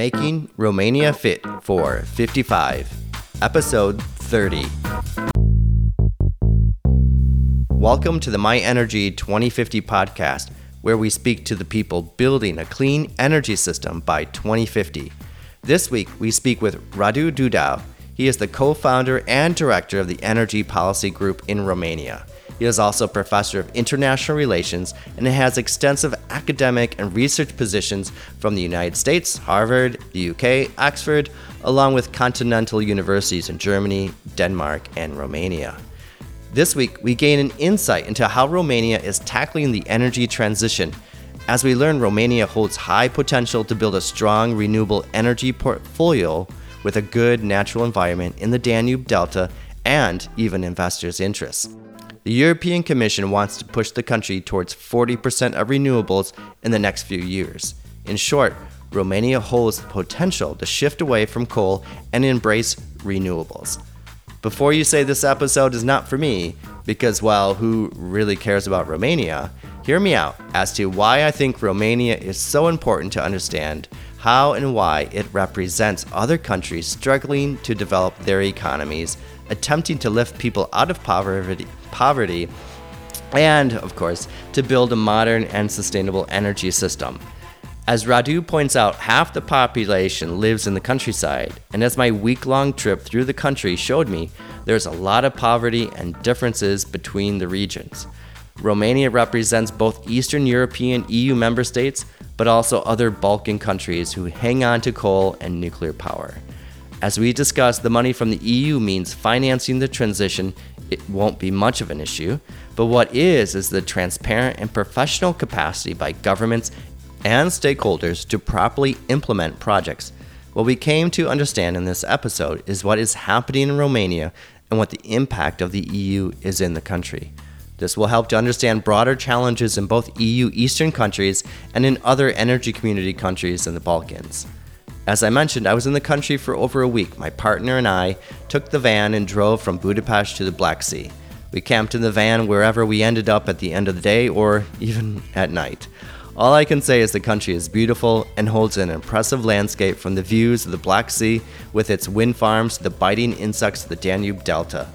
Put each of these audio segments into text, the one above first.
Making Romania Fit for 55, Episode 30. Welcome to the My Energy 2050 podcast, where we speak to the people building a clean energy system by 2050. This week, we speak with Radu Dudau. He is the co founder and director of the Energy Policy Group in Romania. He is also a professor of international relations and has extensive academic and research positions from the United States, Harvard, the UK, Oxford, along with continental universities in Germany, Denmark, and Romania. This week, we gain an insight into how Romania is tackling the energy transition. As we learn, Romania holds high potential to build a strong renewable energy portfolio with a good natural environment in the Danube Delta and even investors' interests. The European Commission wants to push the country towards 40% of renewables in the next few years. In short, Romania holds the potential to shift away from coal and embrace renewables. Before you say this episode is not for me, because, well, who really cares about Romania? Hear me out as to why I think Romania is so important to understand how and why it represents other countries struggling to develop their economies, attempting to lift people out of poverty, poverty and, of course, to build a modern and sustainable energy system. As Radu points out, half the population lives in the countryside, and as my week long trip through the country showed me, there's a lot of poverty and differences between the regions. Romania represents both Eastern European EU member states, but also other Balkan countries who hang on to coal and nuclear power. As we discussed, the money from the EU means financing the transition it won't be much of an issue, but what is is the transparent and professional capacity by governments and stakeholders to properly implement projects. What we came to understand in this episode is what is happening in Romania and what the impact of the EU is in the country. This will help to understand broader challenges in both EU Eastern countries and in other energy community countries in the Balkans. As I mentioned, I was in the country for over a week. My partner and I took the van and drove from Budapest to the Black Sea. We camped in the van wherever we ended up at the end of the day or even at night. All I can say is the country is beautiful and holds an impressive landscape from the views of the Black Sea with its wind farms to the biting insects of the Danube Delta.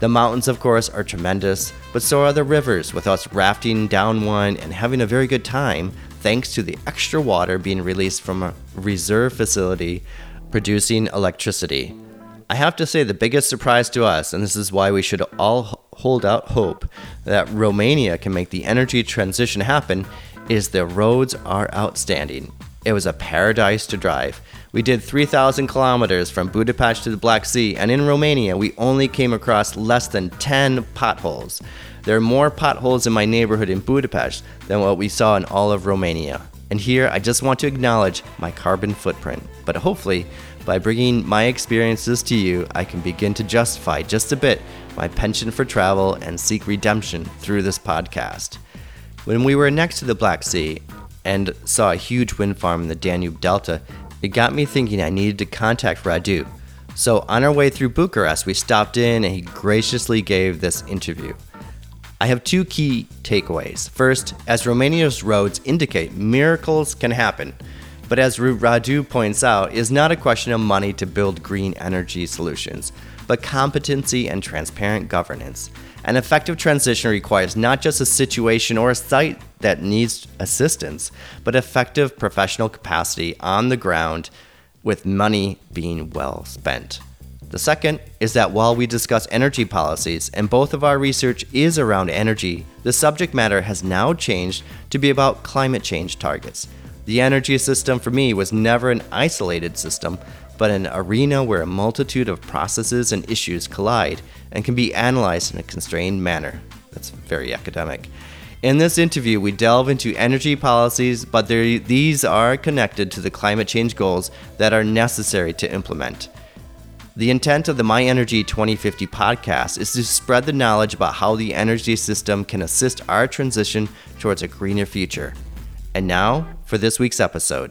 The mountains, of course, are tremendous, but so are the rivers, with us rafting down one and having a very good time thanks to the extra water being released from a reserve facility producing electricity. I have to say, the biggest surprise to us, and this is why we should all hold out hope that Romania can make the energy transition happen, is the roads are outstanding. It was a paradise to drive. We did 3,000 kilometers from Budapest to the Black Sea, and in Romania, we only came across less than 10 potholes. There are more potholes in my neighborhood in Budapest than what we saw in all of Romania. And here, I just want to acknowledge my carbon footprint. But hopefully, by bringing my experiences to you, I can begin to justify just a bit my penchant for travel and seek redemption through this podcast. When we were next to the Black Sea and saw a huge wind farm in the Danube Delta, it got me thinking I needed to contact Radu. So, on our way through Bucharest, we stopped in and he graciously gave this interview. I have two key takeaways. First, as Romania's roads indicate, miracles can happen. But as Radu points out, it is not a question of money to build green energy solutions, but competency and transparent governance. An effective transition requires not just a situation or a site that needs assistance, but effective professional capacity on the ground with money being well spent. The second is that while we discuss energy policies and both of our research is around energy, the subject matter has now changed to be about climate change targets. The energy system for me was never an isolated system, but an arena where a multitude of processes and issues collide and can be analyzed in a constrained manner. That's very academic. In this interview, we delve into energy policies, but these are connected to the climate change goals that are necessary to implement. The intent of the My Energy 2050 podcast is to spread the knowledge about how the energy system can assist our transition towards a greener future. And now for this week's episode.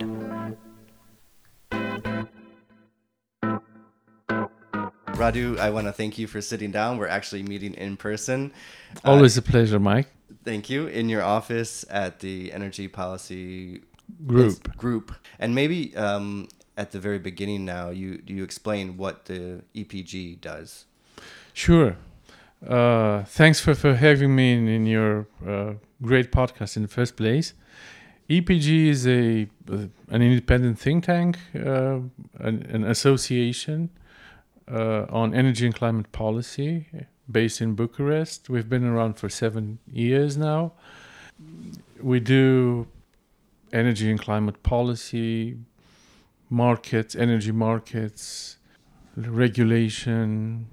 Radu, I want to thank you for sitting down. We're actually meeting in person. Always uh, a pleasure, Mike. Thank you. In your office at the Energy Policy Group. Group. And maybe um, at the very beginning now, you you explain what the EPG does. Sure. Uh, thanks for, for having me in, in your uh, great podcast in the first place. EPG is a an independent think tank, uh, an, an, association uh, on energy and climate policy based in Bucharest. We've been around for seven years now. We do energy and climate policy, markets, energy markets, regulation,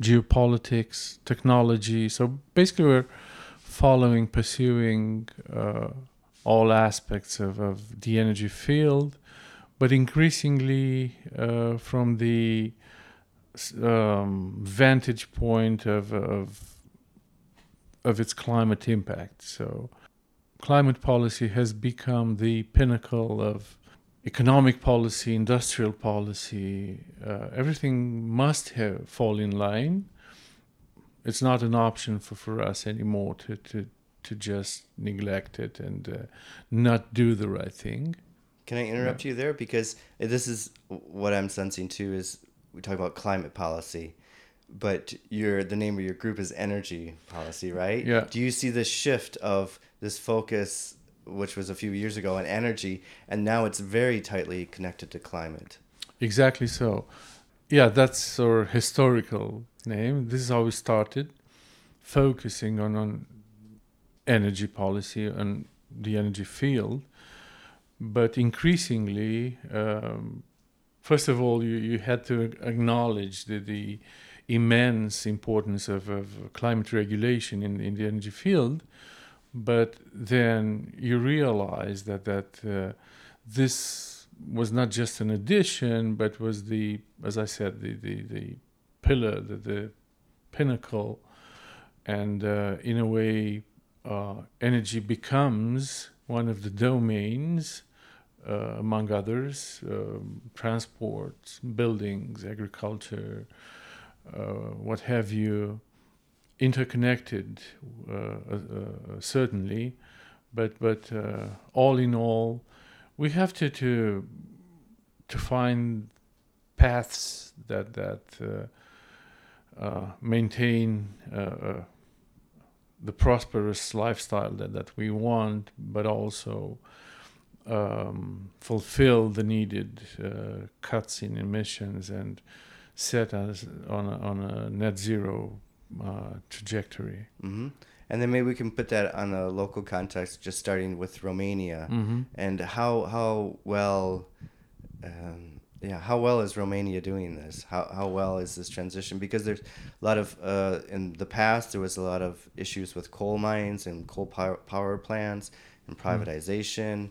geopolitics, technology. So basically, we're following, pursuing uh, all aspects of, of the energy field, but increasingly uh, from the um, vantage point of, of of its climate impact. So, climate policy has become the pinnacle of economic policy, industrial policy. Uh, everything must have fall in line. It's not an option for, for us anymore to, to to just neglect it and uh, not do the right thing. Can I interrupt yeah. you there because this is what I'm sensing too is we talk about climate policy, but your the name of your group is energy policy, right? Yeah. Do you see this shift of this focus which was a few years ago on energy and now it's very tightly connected to climate? Exactly so. Yeah, that's our historical name. This is how we started focusing on on energy policy and the energy field. But increasingly, um, first of all, you, you had to acknowledge the, the immense importance of, of climate regulation in, in the energy field. But then you realize that, that uh, this was not just an addition, but was the, as I said, the, the, the pillar, the, the pinnacle, and uh, in a way, uh, energy becomes one of the domains, uh, among others, um, transport, buildings, agriculture, uh, what have you, interconnected, uh, uh, certainly, but but all in all, we have to to to find paths that that maintain the prosperous lifestyle that, that we want, but also um, fulfill the needed uh, cuts in emissions and set us on a, on a net zero uh, trajectory. Mm-hmm. And then maybe we can put that on a local context, just starting with Romania mm-hmm. and how how well um, yeah how well is romania doing this? How, how well is this transition? Because there's a lot of uh, in the past there was a lot of issues with coal mines and coal power, power plants and hmm. privatization. Mm.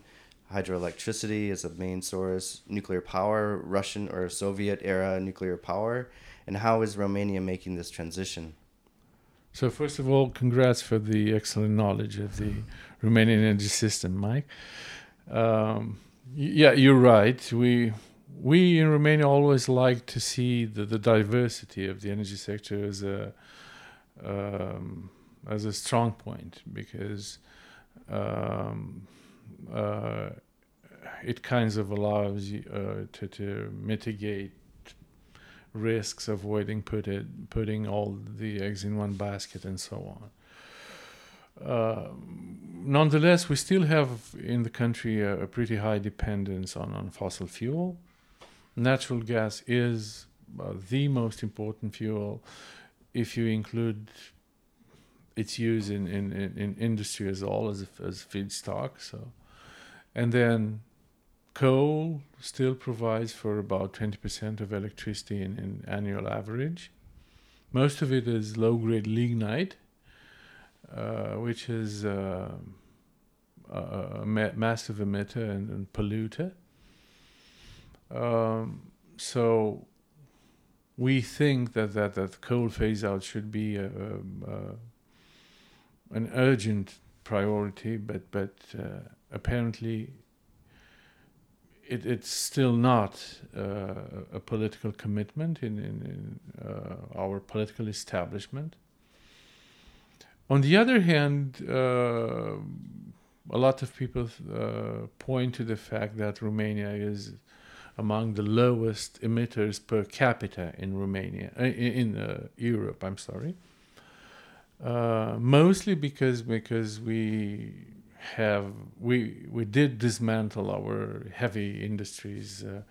hydroelectricity is a main source. Nuclear power russian or soviet era nuclear power. And how is romania making this transition? So first of all congrats for the excellent knowledge of the romanian energy system mike. Um, yeah you're right. We we in Romania always like to see the, the diversity of the energy sector as a um, as a strong point because um, uh, it kind of allows you uh, to, to mitigate risks, avoiding put it, putting all the eggs in one basket and so on. Uh, nonetheless, we still have in the country a, a pretty high dependence on, on fossil fuel natural gas is uh, the most important fuel if you include its use in, in, in industry as all as as feedstock. So, and then coal still provides for about 20% of electricity in, in annual average. Most of it is low grade lignite, uh, which is uh, a, a ma- massive emitter and, and polluter. Um, so we think that, that, that coal phase out should be a, a, a, an urgent priority, but, but uh, apparently it, it's still not uh, a political commitment in, in, in uh, our political establishment. On the other hand, uh, a lot of people uh, point to the fact that Romania is among the lowest emitters per capita in Romania, uh, in, uh, Europe. I'm sorry. Uh, mostly because because we have we we did dismantle our heavy industries uh,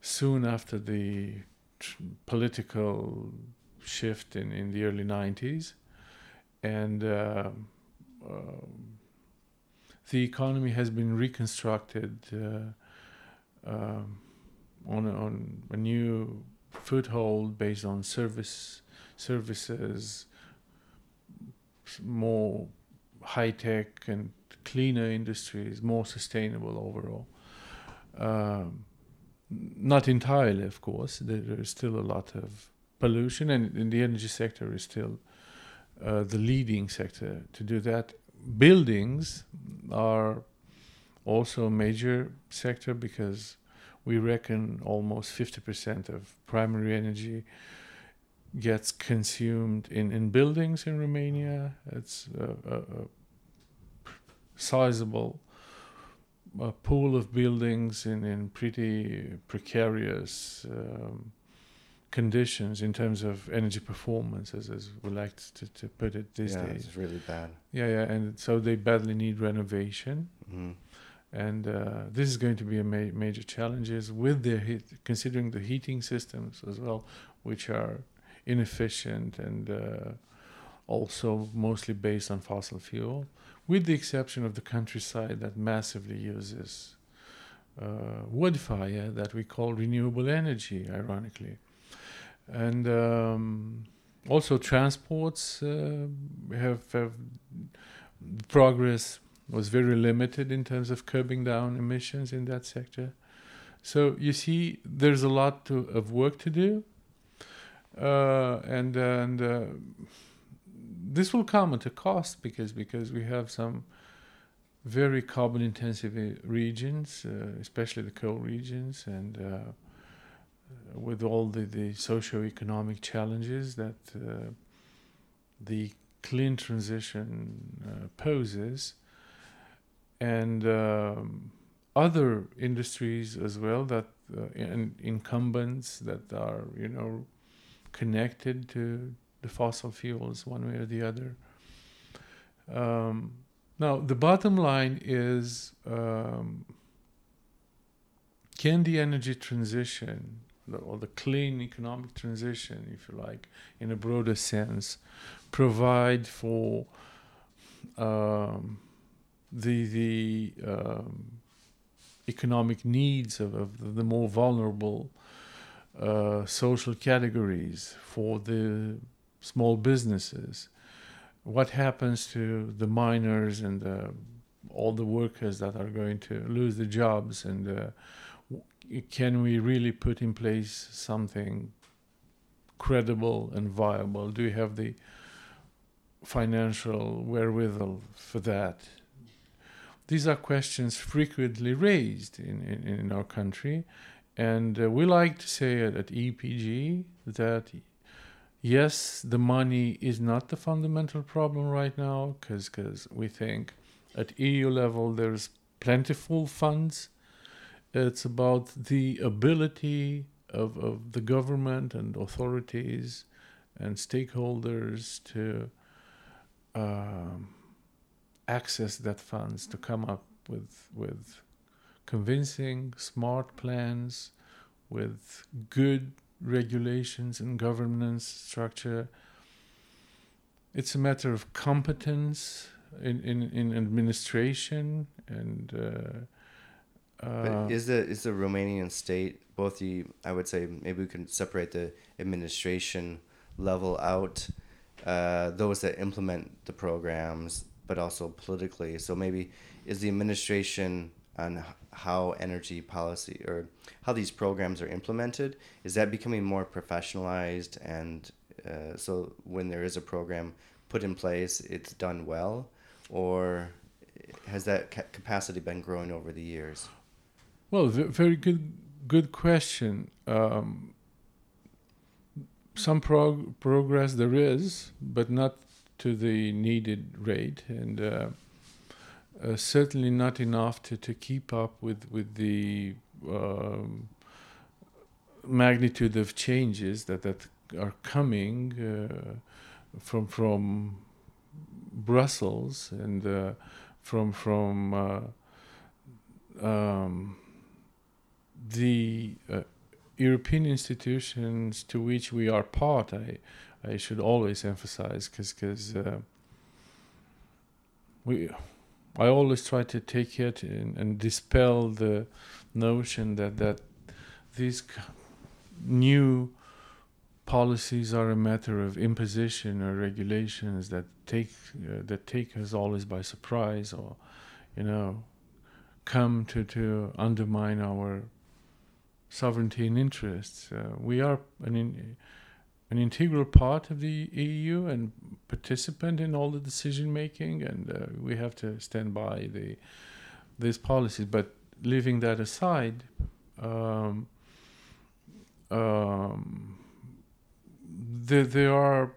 soon after the tr- political shift in, in the early 90s and uh, um, the economy has been reconstructed uh, um, on, a, on a new foothold based on service services more high tech and cleaner industries, more sustainable overall. Um, not entirely, of course. There, is still a lot of pollution, and, and the energy sector is still uh, the leading sector to do that. Buildings are also a major sector because we reckon almost 50% of primary energy gets consumed in, in buildings in Romania. It's a, a, a sizable uh, pool of buildings in, in pretty precarious um, conditions in terms of energy performance, as, as we like to, to put it these yeah, days. it's really bad. Yeah, yeah, and so they badly need renovation. hmm And uh, this is going to be a ma- major challenges with the heat, considering the heating systems as well, which are inefficient and uh, also mostly based on fossil fuel, with the exception of the countryside that massively uses uh, wood fire that we call renewable energy, ironically. And um, also transports uh, have, have progress was very limited in terms of curbing down emissions in that sector. So you see, there's a lot to, of work to do, uh, and and uh, this will come at a cost because because we have some very carbon intensive uh, regions, uh, especially the coal regions, and uh, with all the the socio-economic challenges that uh, the clean transition poses, and um, other industries as well that uh, and incumbents that are you know connected to the fossil fuels one way or the other. Um, now the bottom line is um, can the energy transition or the clean economic transition, if you like, in a broader sense, provide for um, the the um, economic needs of, of the more vulnerable uh, social categories for the small businesses. What happens to the miners and the, all the workers that are going to lose their jobs? And uh, can we really put in place something credible and viable? Do we have the financial wherewithal for that? These are questions frequently raised in, in, in our country. And uh, we like to say at, at EPG that yes, the money is not the fundamental problem right now, because we think at EU level there's plentiful funds. It's about the ability of, of the government and authorities and stakeholders to um, access that funds to come up with with convincing, smart plans with good regulations and governance structure. It's a matter of competence in, in, in administration and. Uh, uh, But is the is the Romanian state both the I would say maybe we can separate the administration level out, uh, those that implement the programs, but also politically. So maybe is the administration on how energy policy or how these programs are implemented is that becoming more professionalized and uh, so when there is a program put in place it's done well or has that ca- capacity been growing over the years Well, very good, good question. Um, some prog- progress there is, but not to the needed rate, and uh, uh, certainly not enough to, to keep up with with the um, magnitude of changes that, that are coming uh, from from Brussels and uh, from from uh, um, the European institutions to which we are part. I I should always emphasize because because uh, we I always try to take it and, and dispel the notion that that these new policies are a matter of imposition or regulations that take uh, that take us always by surprise or you know come to to undermine our sovereignty and interests. Uh, we are an in, an integral part of the EU and participant in all the decision making and uh, we have to stand by the these policies but leaving that aside um, um, there, there are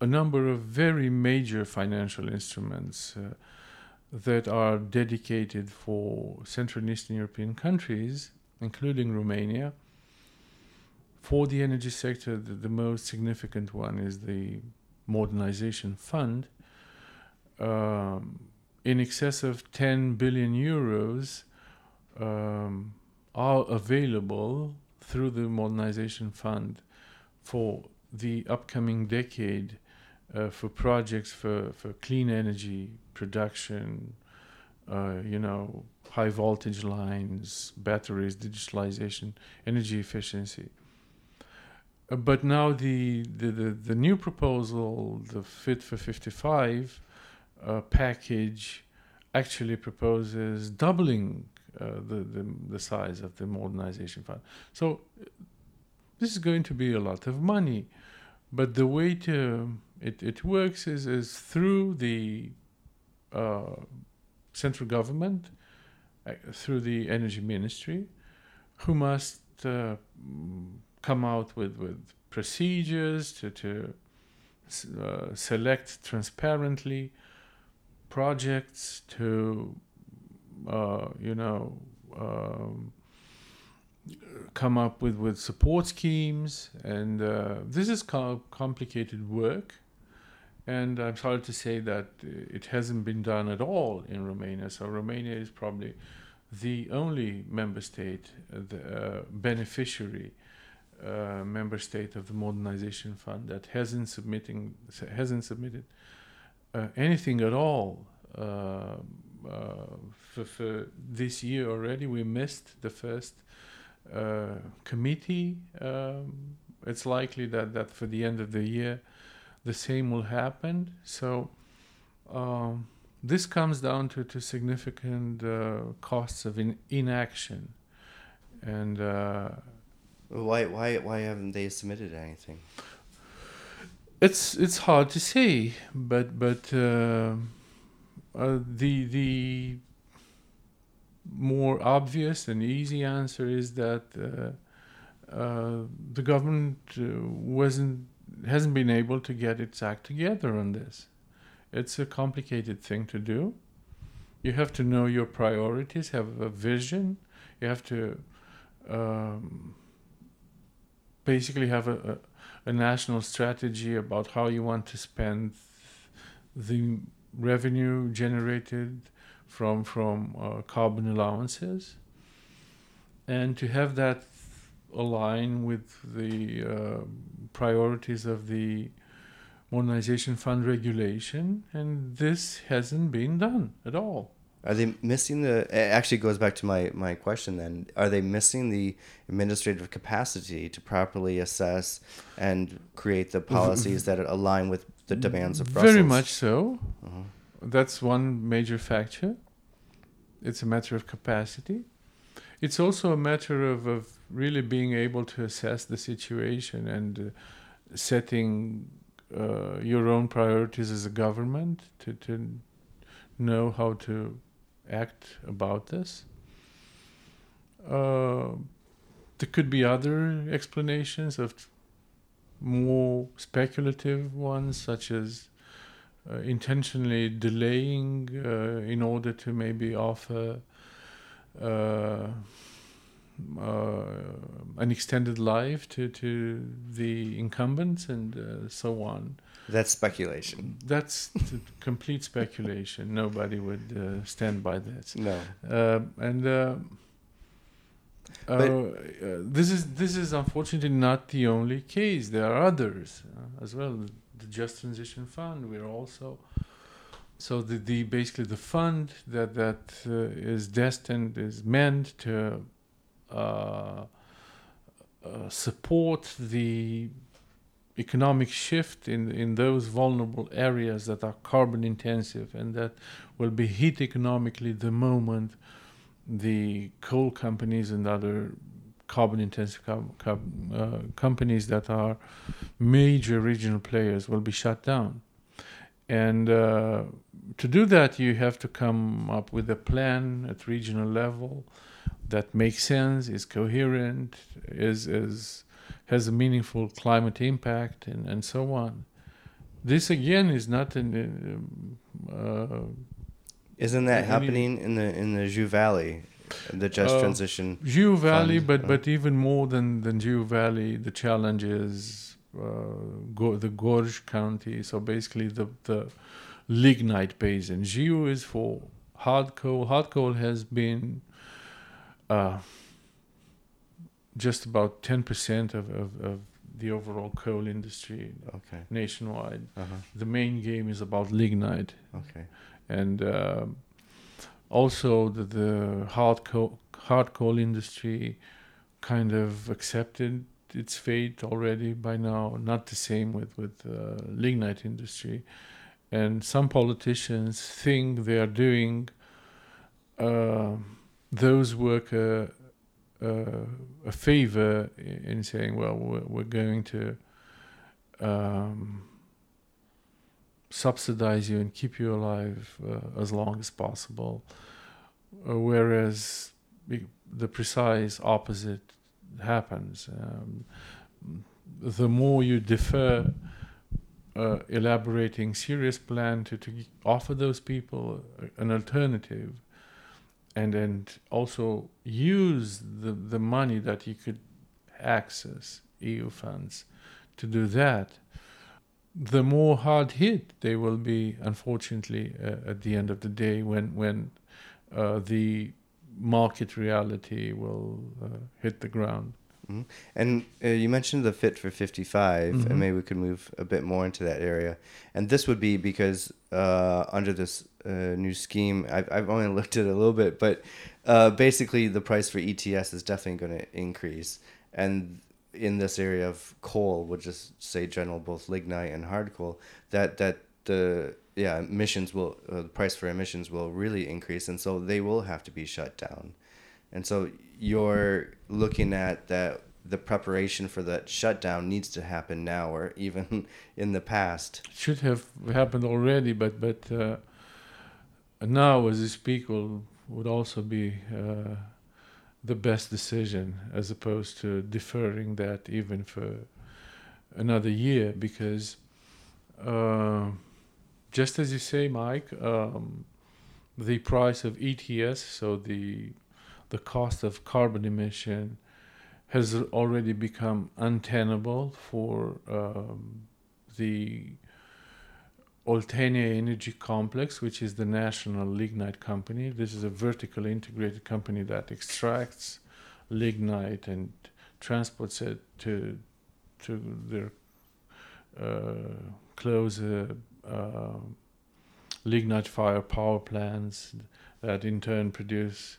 a number of very major financial instruments uh, that are dedicated for Central and Eastern European countries, including Romania. For the energy sector, the, the most significant one is the Modernization Fund. Um, in excess of 10 billion euros um, are available through the Modernization Fund for the upcoming decade uh, for projects for, for clean energy production, uh, you know, high voltage lines, batteries, digitalization, energy efficiency. Uh, but now the, the, the, the, new proposal, the Fit for 55 uh, package, actually proposes doubling uh, the, the, the size of the modernization fund. So this is going to be a lot of money. But the way to it, it works is, is through the uh, central government, uh, through the energy ministry, who must uh, come out with, with procedures to, to uh, select transparently projects to, uh, you know, um, come up with, with support schemes, and uh, this is co- complicated work. And I'm sorry to say that it hasn't been done at all in Romania. So Romania is probably the only member state, the uh, beneficiary uh, member state of the Modernization Fund that hasn't submitting hasn't submitted uh, anything at all. Uh, for, for this year already, we missed the first uh, committee. Um, it's likely that, that for the end of the year, the same will happen. So um, this comes down to, to significant uh, costs of in, inaction. And uh, why, why, why haven't they submitted anything? It's it's hard to say, but but uh, uh, the the more obvious and easy answer is that uh, uh, the government uh, wasn't hasn't been able to get its act together on this. It's a complicated thing to do. You have to know your priorities, have a vision. You have to um, basically have a, a, a national strategy about how you want to spend the revenue generated from from uh, carbon allowances, and to have that align with the uh, priorities of the modernization fund regulation, and this hasn't been done at all. Are they missing the? It actually goes back to my my question. Then, are they missing the administrative capacity to properly assess and create the policies that align with the demands of Brussels? Very much so. Uh-huh. That's one major factor. It's a matter of capacity. It's also a matter of, of really being able to assess the situation and uh, setting uh, your own priorities as a government to, to know how to act about this. Uh, there could be other explanations of more speculative ones, such as uh, intentionally delaying uh, in order to maybe offer uh, uh, an extended life to, to the incumbents and uh, so on. That's speculation. That's complete speculation. Nobody would uh, stand by that. No. Uh, and uh, uh, uh, this is this is unfortunately not the only case. There are others uh, as well. The Just Transition Fund. We're also so the, the basically the fund that that uh, is destined is meant to uh, uh, support the economic shift in in those vulnerable areas that are carbon intensive and that will be hit economically the moment the coal companies and other carbon intensive com- com- uh, companies that are major regional players will be shut down. And uh, to do that, you have to come up with a plan at regional level that makes sense, is coherent, is, is has a meaningful climate impact, and, and so on. This again is not an um, uh, Isn't that Any- happening in the in the Jiu Valley, the Just Uh, Transition? Jiu Valley, fund, but uh, but even more than than Jiu Valley, the challenge is uh, Go- the Gorj County. So basically, the the lignite basin. Jiu is for hard coal. Hard coal has been uh, just about ten percent of, of, of the overall coal industry Okay. nationwide. Uh-huh. The main game is about lignite Okay. and um also the, the hard coal hard coal industry kind of accepted its fate already by now. Not the same with with uh, lignite industry, and some politicians think they are doing uh, those worker uh, a favor in saying, well, we're, we're going to. Um, subsidize you and keep you alive uh, as long as possible. Uh, whereas the, the precise opposite happens. Um, the more you defer uh, elaborating serious plan to, to offer those people an alternative and and also use the, the money that you could access EU funds to do that the more hard hit they will be, unfortunately, uh, at the end of the day, when when uh, the market reality will uh, hit the ground. Mhm. And uh, you mentioned the Fit for 55, Mhm. and maybe we could move a bit more into that area. And this would be because uh, under this uh, new scheme, I've, I've only looked at it a little bit, but uh, basically the price for ETS is definitely going to increase. And in this area of coal, we'll just say general, both lignite and hard coal, that, that the yeah emissions will uh, the price for emissions will really increase, and so they will have to be shut down. And so you're looking at that the preparation for that shutdown needs to happen now or even in the past. It should have happened already, but but uh, now, as you speak, will would also be uh, the best decision, as opposed to deferring that even for another year, because uh, just as you say, Mike, um, the price of ETS, so the the cost of carbon emission, has already become untenable for um, the Oltenia Energy Complex, which is the national lignite company. This is a vertically integrated company that extracts lignite and transports it to to their uh, closer uh, lignite fire power plants that in turn produce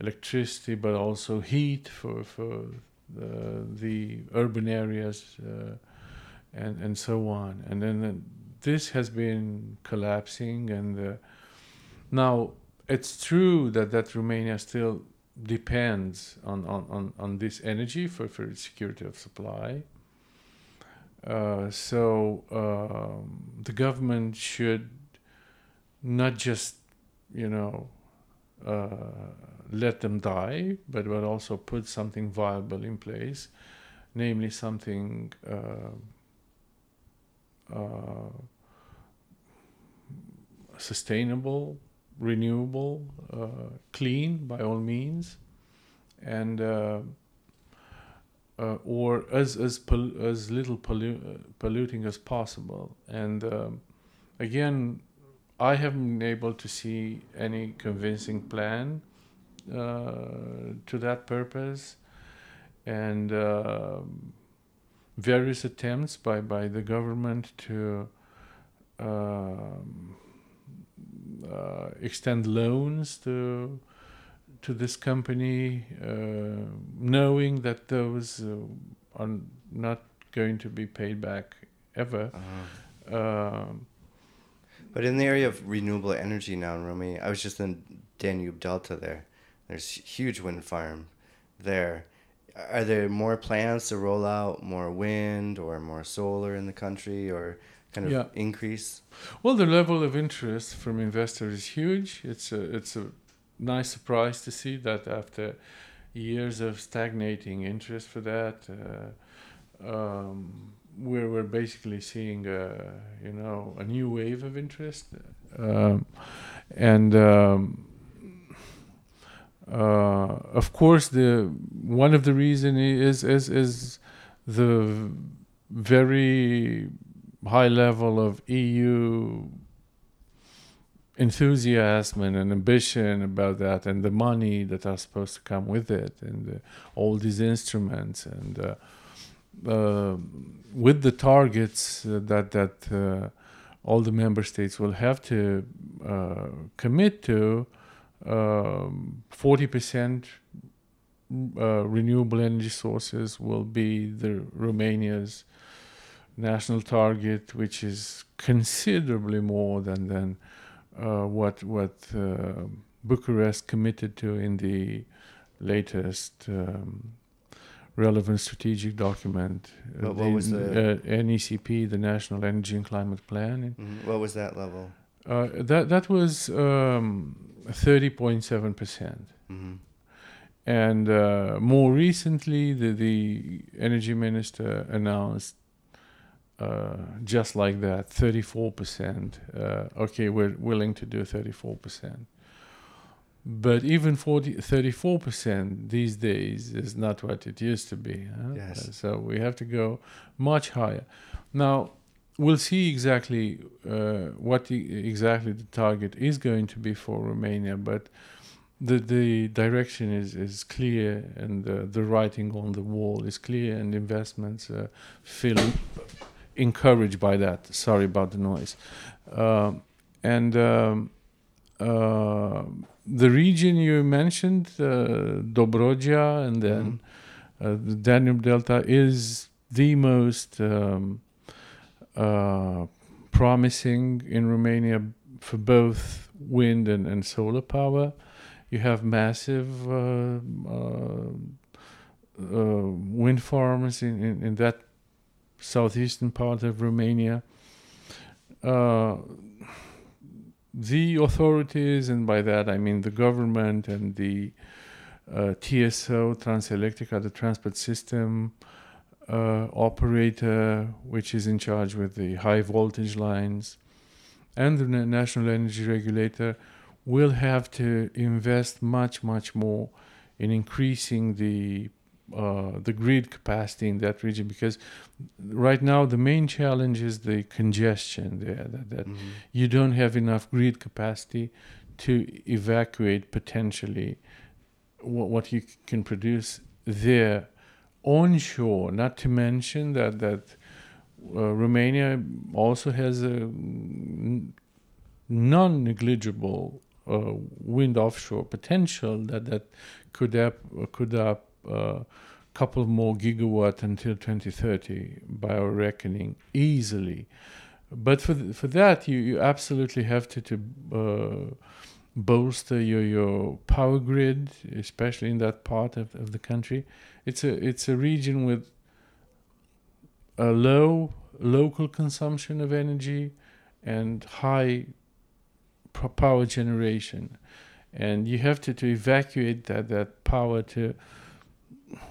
electricity, but also heat for for the, the urban areas uh, and and so on. And then uh, this has been collapsing, and uh, now it's true that that Romania still depends on on, on, on this energy for, for its security of supply. Uh, so um, the government should not just, you know, uh, let them die, but but also put something viable in place, namely something uh, uh, sustainable, renewable, uh, clean by all means, and uh, uh, or as as pol- as little pollu- uh, polluting as possible. And um, again, I haven't been able to see any convincing plan to that purpose, and um various attempts by by the government to. Um, uh, extend loans to to this company, uh, knowing that those uh, are not going to be paid back ever. Uh-huh. Um, But in the area of renewable energy now in Romania, I was just in Danube Delta there. There's huge wind farm there. Are there more plans to roll out more wind or more solar in the country or kind of Yeah. increase? well, the level of interest from investors is huge. It's a it's a nice surprise to see that after years of stagnating interest for that, uh, um, we're we're basically seeing a you know a new wave of interest, um, and. Um, uh, of course, the one of the reason is is is the very high level of EU enthusiasm and an ambition about that, and the money that are supposed to come with it, and uh, all these instruments, and uh, uh, with the targets that that uh, all the member states will have to uh, commit to, forty percent. Uh, renewable energy sources will be the Romania's national target, which is considerably more than than uh, what what uh, Bucharest committed to in the latest um, relevant strategic document. Uh, What- what was uh, NECP, the National Energy and Climate Plan? Mhm. What was that level? Uh, that that was um, thirty point seven percent. hmm And uh, more recently, the, the energy minister announced uh, just like that 34%. Uh, okay, we're willing to do 34%. But even 40, 34% these days is not what it used to be. huh? Yes. So we have to go much higher. Now, we'll see exactly uh, what the, exactly the target is going to be for Romania, but the the direction is is clear and the the writing on the wall is clear and investments uh, feel encouraged by that. Sorry about the noise. Um, and um, uh, the region you mentioned, uh, Dobrogea, and then uh, the Danube Delta is the most um, uh, promising in Romania for both wind and, and solar power. You have massive uh, uh, uh, wind farms in, in, in that southeastern part of Romania. The authorities, and by that I mean the government and the TSO, Transelectrica, the transport system uh, operator, which is in charge with the high voltage lines, and the national energy regulator will have to invest much, much more in increasing the uh, the grid capacity in that region because right now the main challenge is the congestion there that, that Mhm. you don't have enough grid capacity to evacuate potentially what, what you can produce there onshore not to mention that that uh, Romania also has a non-negligible uh, wind offshore potential that that could up could up a couple more gigawatt until 2030 by our reckoning easily. But for th- for that you, you absolutely have to to uh, bolster your your power grid especially in that part of, of the country. It's a it's a region with a low local consumption of energy and high power generation. And you have to, to evacuate that, that power to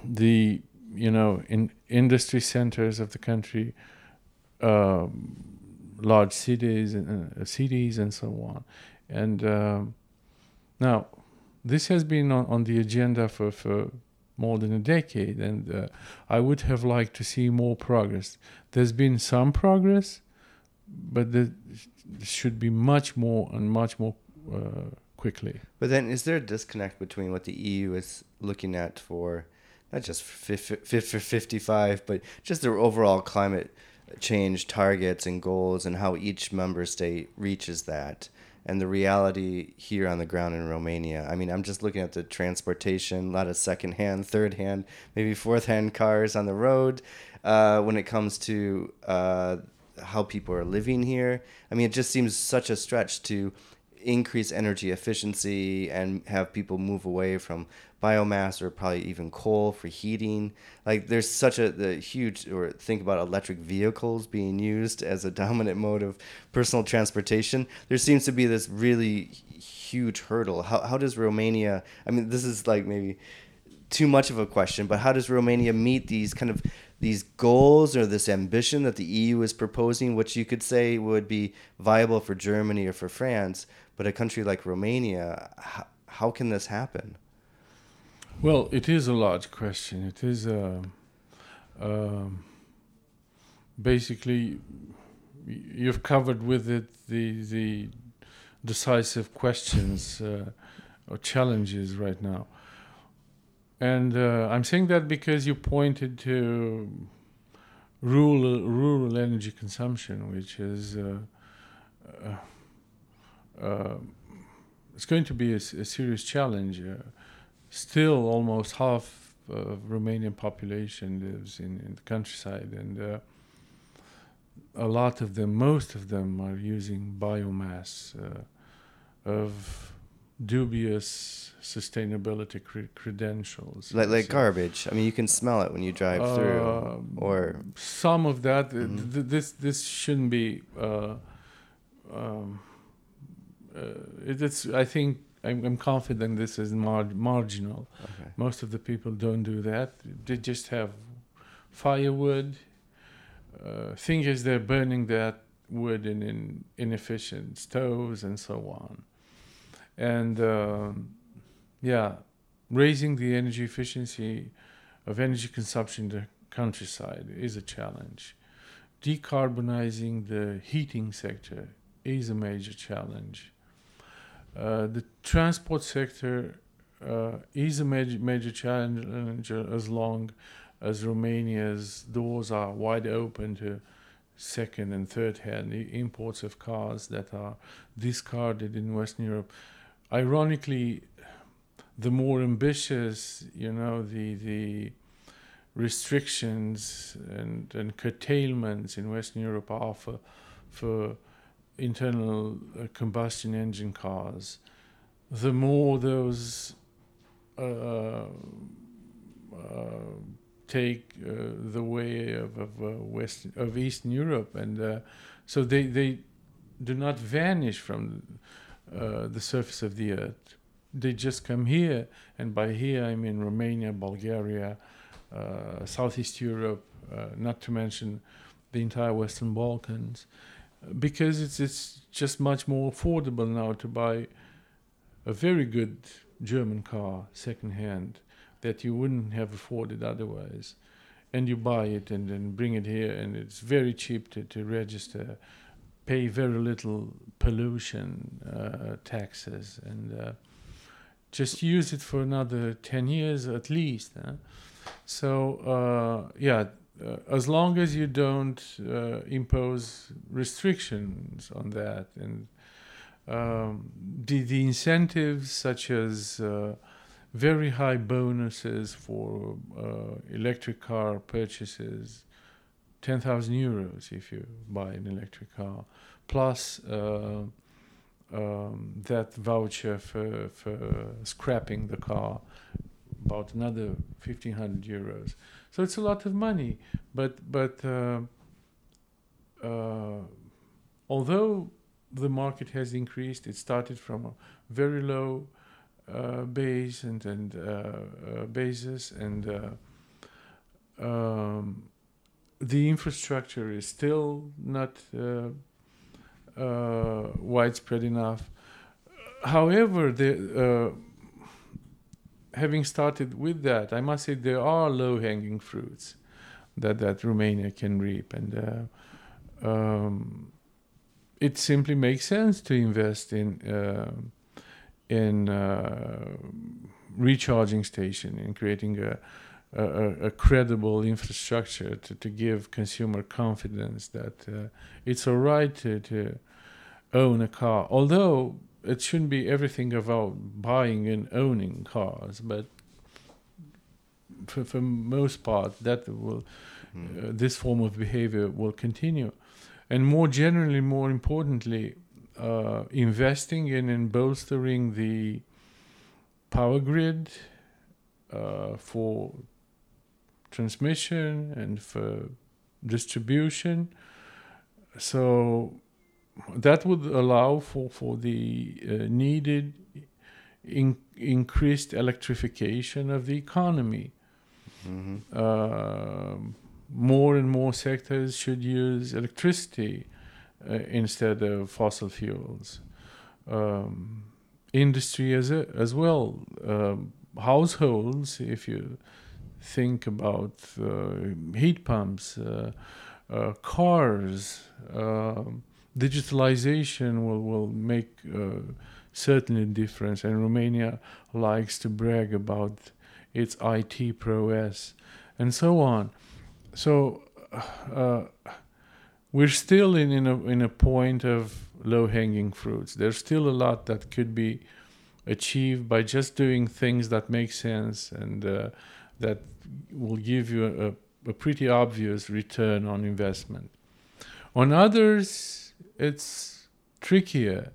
the you know in industry centers of the country um, large cities and uh, cities and so on and um, now this has been on, on the agenda for, for more than a decade, and uh, I would have liked to see more progress. There's been some progress, but there should be much more and much more uh, quickly. But then, is there a disconnect between what the EU is looking at for not just for 55, but just their overall climate change targets and goals and how each member state reaches that? and the reality here on the ground in Romania. I mean, I'm just looking at the transportation, a lot of secondhand, third hand, maybe fourth hand cars on the road uh, when it comes to uh, how people are living here. I mean, it just seems such a stretch to increase energy efficiency and have people move away from biomass or probably even coal for heating. Like there's such a the huge or think about electric vehicles being used as a dominant mode of personal transportation. There seems to be this really huge hurdle. How how does Romania I mean this is like maybe too much of a question, but how does Romania meet these kind of these goals or this ambition that the EU is proposing, which you could say would be viable for Germany or for France, but a country like Romania, how, how can this happen? Well, it is a large question. It is uh, uh, basically you've covered with it the the decisive questions uh, or challenges right now. And uh, I'm saying that because you pointed to rural rural energy consumption, which is uh, uh it's going to be a, a serious challenge. Uh, still, almost half of Romanian population lives in, in the countryside, and uh, a lot of them, most of them, are using biomass of dubious sustainability cre- credentials. Like like so, garbage. I mean, you can smell it when you drive uh, through. Or some of that. Uh, mm-hmm. Th- this this shouldn't be. Uh, um, uh, it's. I think I'm, I'm confident this is mar- marginal. Okay. Most of the people don't do that. They just have firewood. Uh, thing is, they're burning that wood in, in inefficient stoves and so on and um, yeah, raising the energy efficiency of energy consumption in the countryside is a challenge. Decarbonizing the heating sector is a major challenge. Uh, the transport sector uh, is a major, major challenge as long as Romania's doors are wide open to second and third hand. Imports of cars that are discarded in Western Europe. Ironically, the more ambitious, you know, the the restrictions and, and curtailments in Western Europe are for, for internal uh, combustion engine cars, the more those uh, uh, take uh, the way of, of West of Eastern Europe, and so they they do not vanish from the surface of the earth. They just come here, and by here I mean Romania, Bulgaria, Southeast Europe, not to mention the entire Western Balkans, because it's it's just much more affordable now to buy a very good German car secondhand that you wouldn't have afforded otherwise. And you buy it and then bring it here, and it's very cheap to, to register pay very little pollution uh, taxes and uh, just use it for another 10 years at least. Huh? So, uh, yeah, uh, as long as you don't uh, impose restrictions on that and um, the, the incentives such as uh, very high bonuses for electric car purchases 10,000 euros if you buy an electric car, plus uh, um, that voucher for, for scrapping the car, about another 1,500 euros. So it's a lot of money. But, but uh, uh, although the market has increased, it started from a very low uh, base and, and uh, uh, basis and um, the infrastructure is still not uh, uh, widespread enough. However, the, uh, having started with that, I must say there are low-hanging fruits that that Romania can reap, and uh, um, it simply makes sense to invest in uh, in uh, recharging station in creating a a, a, credible infrastructure to, to give consumer confidence that uh, it's all right to, to own a car. Although it shouldn't be everything about buying and owning cars, but for, for most part, that will mm. uh, this form of behavior will continue. And more generally, more importantly, uh, investing in and bolstering the power grid uh, for transmission and for distribution. So that would allow for, for the uh, needed in, increased electrification of the economy. Mm-hmm. Uh, more and more sectors should use electricity uh, instead of fossil fuels. Um, industry as, a, as well, um, households, if you think about uh, heat pumps, uh, uh, cars. Um, digitalization will, will make certainly a difference, and Romania likes to brag about its IT prowess and so on. So uh, we're still in, in, a, in a point of low hanging fruits. There's still a lot that could be achieved by just doing things that make sense and uh, that will give you a, a pretty obvious return on investment. On others, it's trickier.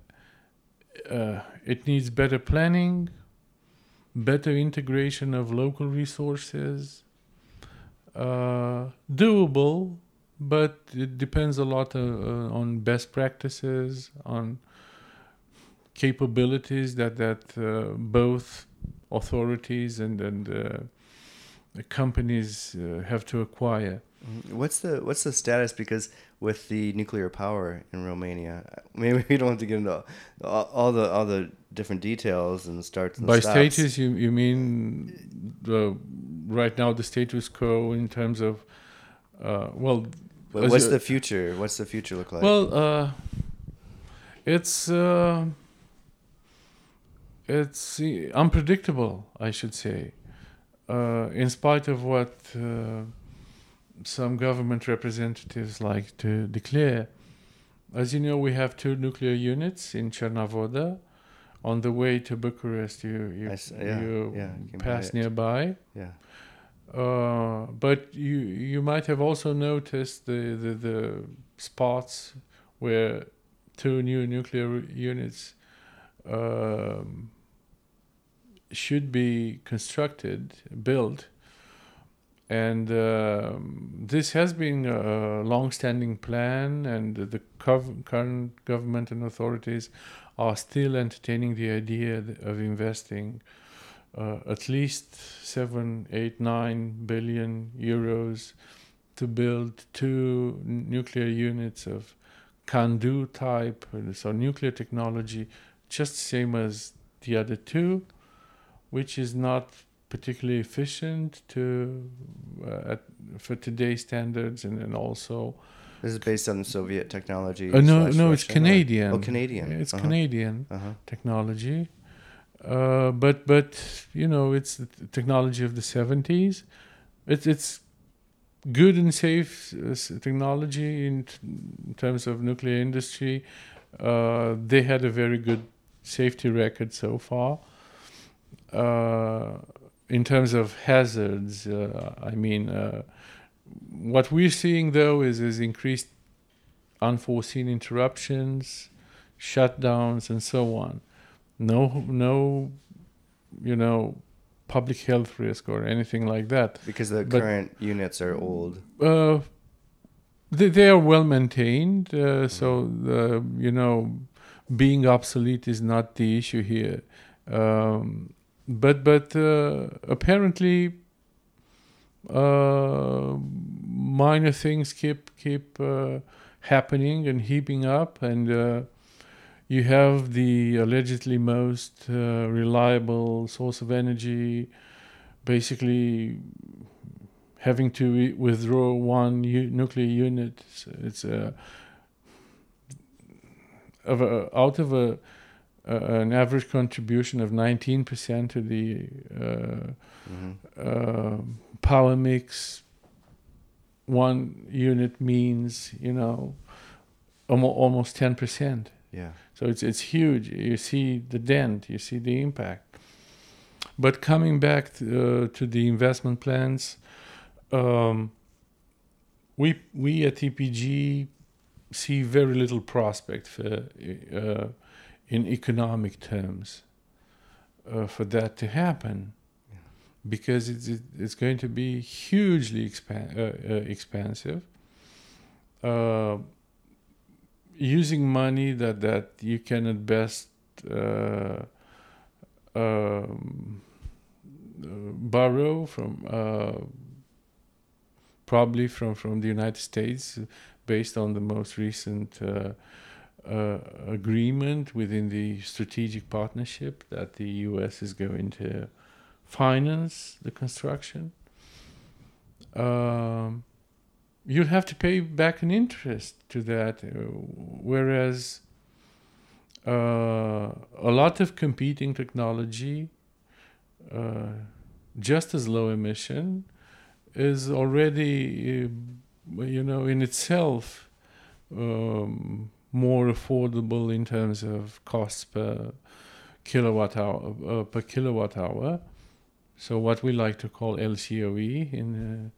Uh, it needs better planning, better integration of local resources. Uh, doable, but it depends a lot uh, uh on best practices, on capabilities that that uh, both authorities and and uh, companies uh, have to acquire. Mm-hmm. What's the what's the status? Because with the nuclear power in Romania, maybe we don't have to get into all, all the all the different details and starts. And By stops. status, you you mean the right now the status quo in terms of uh, well. But what's the future? What's the future look like? Well, uh, it's uh, it's unpredictable, I should say uh, in spite of what uh, some government representatives like to declare, as you know, we have two nuclear units in Cernavoda. On the way to Bucharest, you you, yeah, you yeah, pass nearby. Yeah. Uh, but you you might have also noticed the, the, the spots where two new nuclear units um, should be constructed, built, and uh, this has been a long-standing plan, and the current government and authorities are still entertaining the idea of investing uh, at least seven, eight, nine billion euros to build two nuclear units of CANDU type, so nuclear technology, just the same as the other two which is not particularly efficient to uh, at, for today's standards, and then also. This is based on Soviet technology. Uh, no, no, it's Canadian. Or, oh, Canadian. It's uh-huh. Canadian uh-huh. technology, uh, but but you know it's the technology of the seventies. It's it's good and safe uh, technology in, t- in, terms of nuclear industry. Uh, they had a very good safety record so far. Uh, in terms of hazards, uh, I mean, uh, what we're seeing though is, is increased unforeseen interruptions, shutdowns, and so on. No, no, you know, public health risk or anything like that. Because the but, current units are old. Uh, they, they are well maintained, uh, mm-hmm. so the, you know, being obsolete is not the issue here. Um, but but uh, apparently uh, minor things keep keep uh, happening and heaping up and uh, you have the allegedly most uh, reliable source of energy, basically having to withdraw one u- nuclear unit. It's, it's of a, out of a, an average contribution of 19% to the uh, mm-hmm. power mix. One unit means, you know, almost 10%. Yeah. So it's it's huge. You see the dent. You see the impact. But coming back to, uh, to the investment plans, um, we we at EPG see very little prospect for uh, in economic terms uh, for that to happen yeah. because it's it's going to be hugely expan- uh, uh, expensive uh, using money that that you can at best uh, um, borrow from uh, probably from from the United States based on the most recent uh, uh agreement within the strategic partnership that the US is going to finance the construction. Um, you'll have to pay back an interest to that, uh, whereas uh, a lot of competing technology, uh, just as low emission, is already, uh, you know, in itself um, more affordable in terms of cost per kilowatt hour uh, per kilowatt hour. So what we like to call LCOE in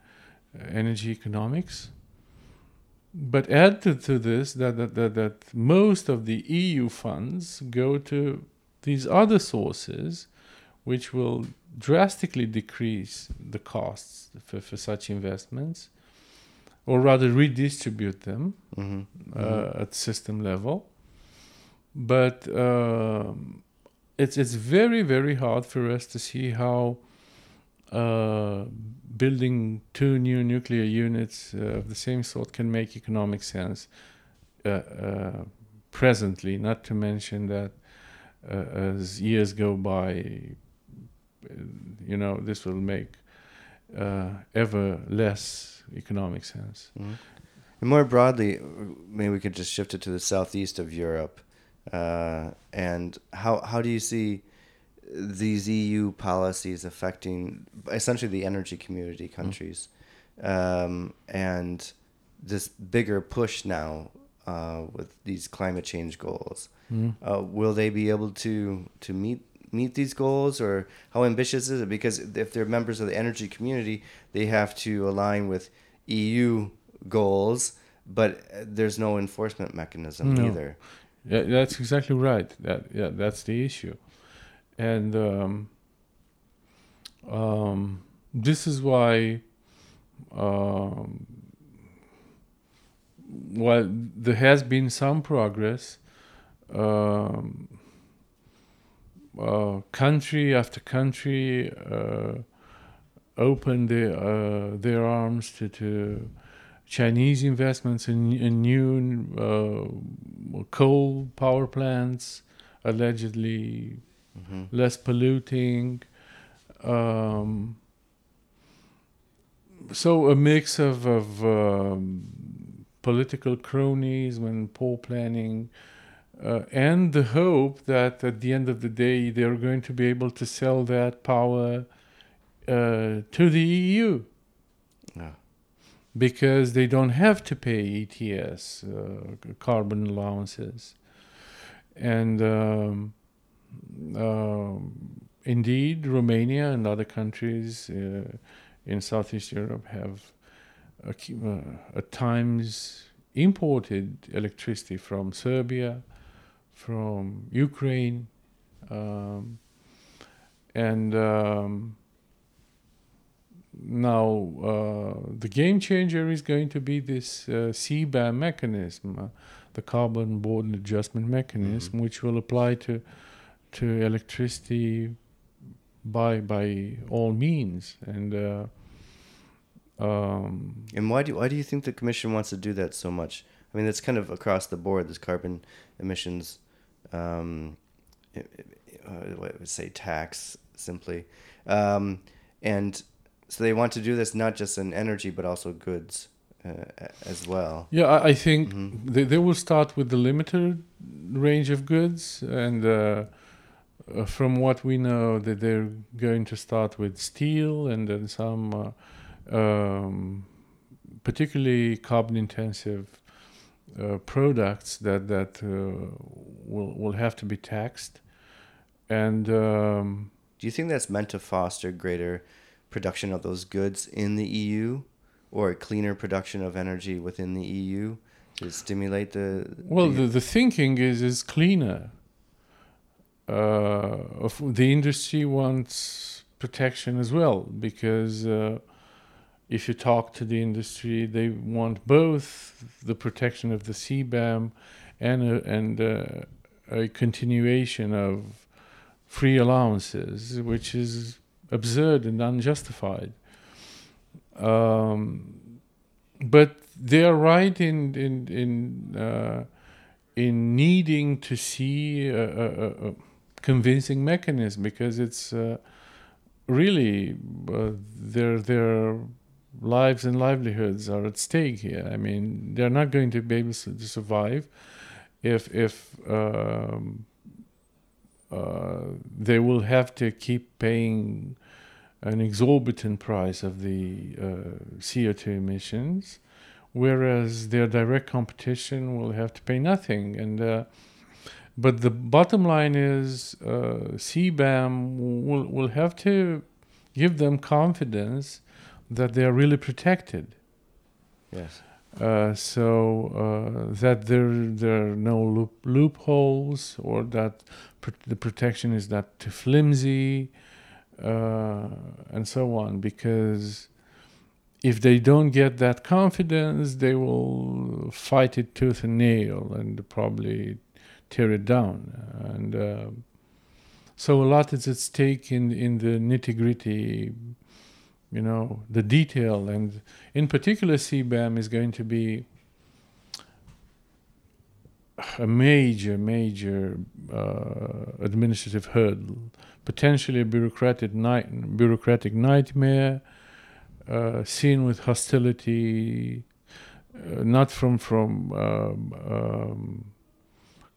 uh, energy economics. But add to, to this that, that, that, that most of the EU funds go to these other sources, which will drastically decrease the costs for, for such investments, or rather redistribute them mm-hmm. Uh, mm-hmm. at system level. But um, it's it's very very hard for us to see how uh, building two new nuclear units uh, of the same sort can make economic sense uh, uh presently, not to mention that uh, as years go by, you know, this will make ever less economic sense. Mm-hmm. And more broadly, maybe we could just shift it to the southeast of Europe. and how, how do you see these EU policies affecting essentially the energy community mm-hmm. countries, mm. um, and this bigger push now uh, with these climate change goals. Mm. Uh, will they be able to to meet meet these goals, or how ambitious is it? Because if they're members of the energy community, they have to align with EU goals, but there's no enforcement mechanism no. either. Yeah, that's exactly right. That yeah, that's the issue and um, um, this is why um, while there has been some progress um, uh, country after country uh, opened their, uh, their arms to, to Chinese investments in, in new uh, coal power plants, allegedly mm-hmm. less polluting. Um, so a mix of, of um, political cronies and poor planning, uh, and the hope that at the end of the day they're going to be able to sell that power uh, to the EU. Yeah. Because they don't have to pay ETS, uh, carbon allowances. And um, um, indeed, Romania and other countries uh, in Southeast Europe have uh, at times imported electricity from Serbia, from Ukraine, um, and um, now uh, the game changer is going to be this uh, CBAM mechanism, uh, the carbon border adjustment mechanism, mm-hmm. which will apply to to electricity by by all means and uh, um, and why do why do you think the commission wants to do that so much? I mean, it's kind of across the board. This carbon emissions um, uh, would say tax simply, um, and so they want to do this not just in energy but also goods uh, as well. Yeah, I, I think mm-hmm. they, they will start with the limited range of goods, and uh, uh, from what we know, that they're going to start with steel and then some uh, um, particularly carbon-intensive uh, products that that uh, will will have to be taxed. And um, do you think that's meant to foster greater production of those goods in the EU? or a cleaner production of energy within the EU to stimulate the. Well, the, the thinking is is cleaner. Uh, the industry wants protection as well because uh, if you talk to the industry, they want both the protection of the CBAM and a, and uh, a continuation of free allowances, which is absurd and unjustified. Um, but they are right in in in uh, in needing to see a, a, a convincing mechanism because it's uh, really uh, their their lives and livelihoods are at stake here. I mean, they're not going to be able to survive if if um, uh, they will have to keep paying an exorbitant price of the uh, CO2 emissions, whereas their direct competition will have to pay nothing. And uh, but the bottom line is uh, CBAM will will have to give them confidence that they are really protected. Yes. Uh, so uh, that there there are no loop, loopholes or that pr- the protection is not too flimsy uh, and so on. Because if they don't get that confidence, they will fight it tooth and nail and probably tear it down. And uh, so a lot is at stake in in the nitty gritty, you know, the detail. And in particular, CBAM is going to be a major, major uh, administrative hurdle, potentially a bureaucratic, night, bureaucratic nightmare, uh, seen with hostility, uh, not from from um, um,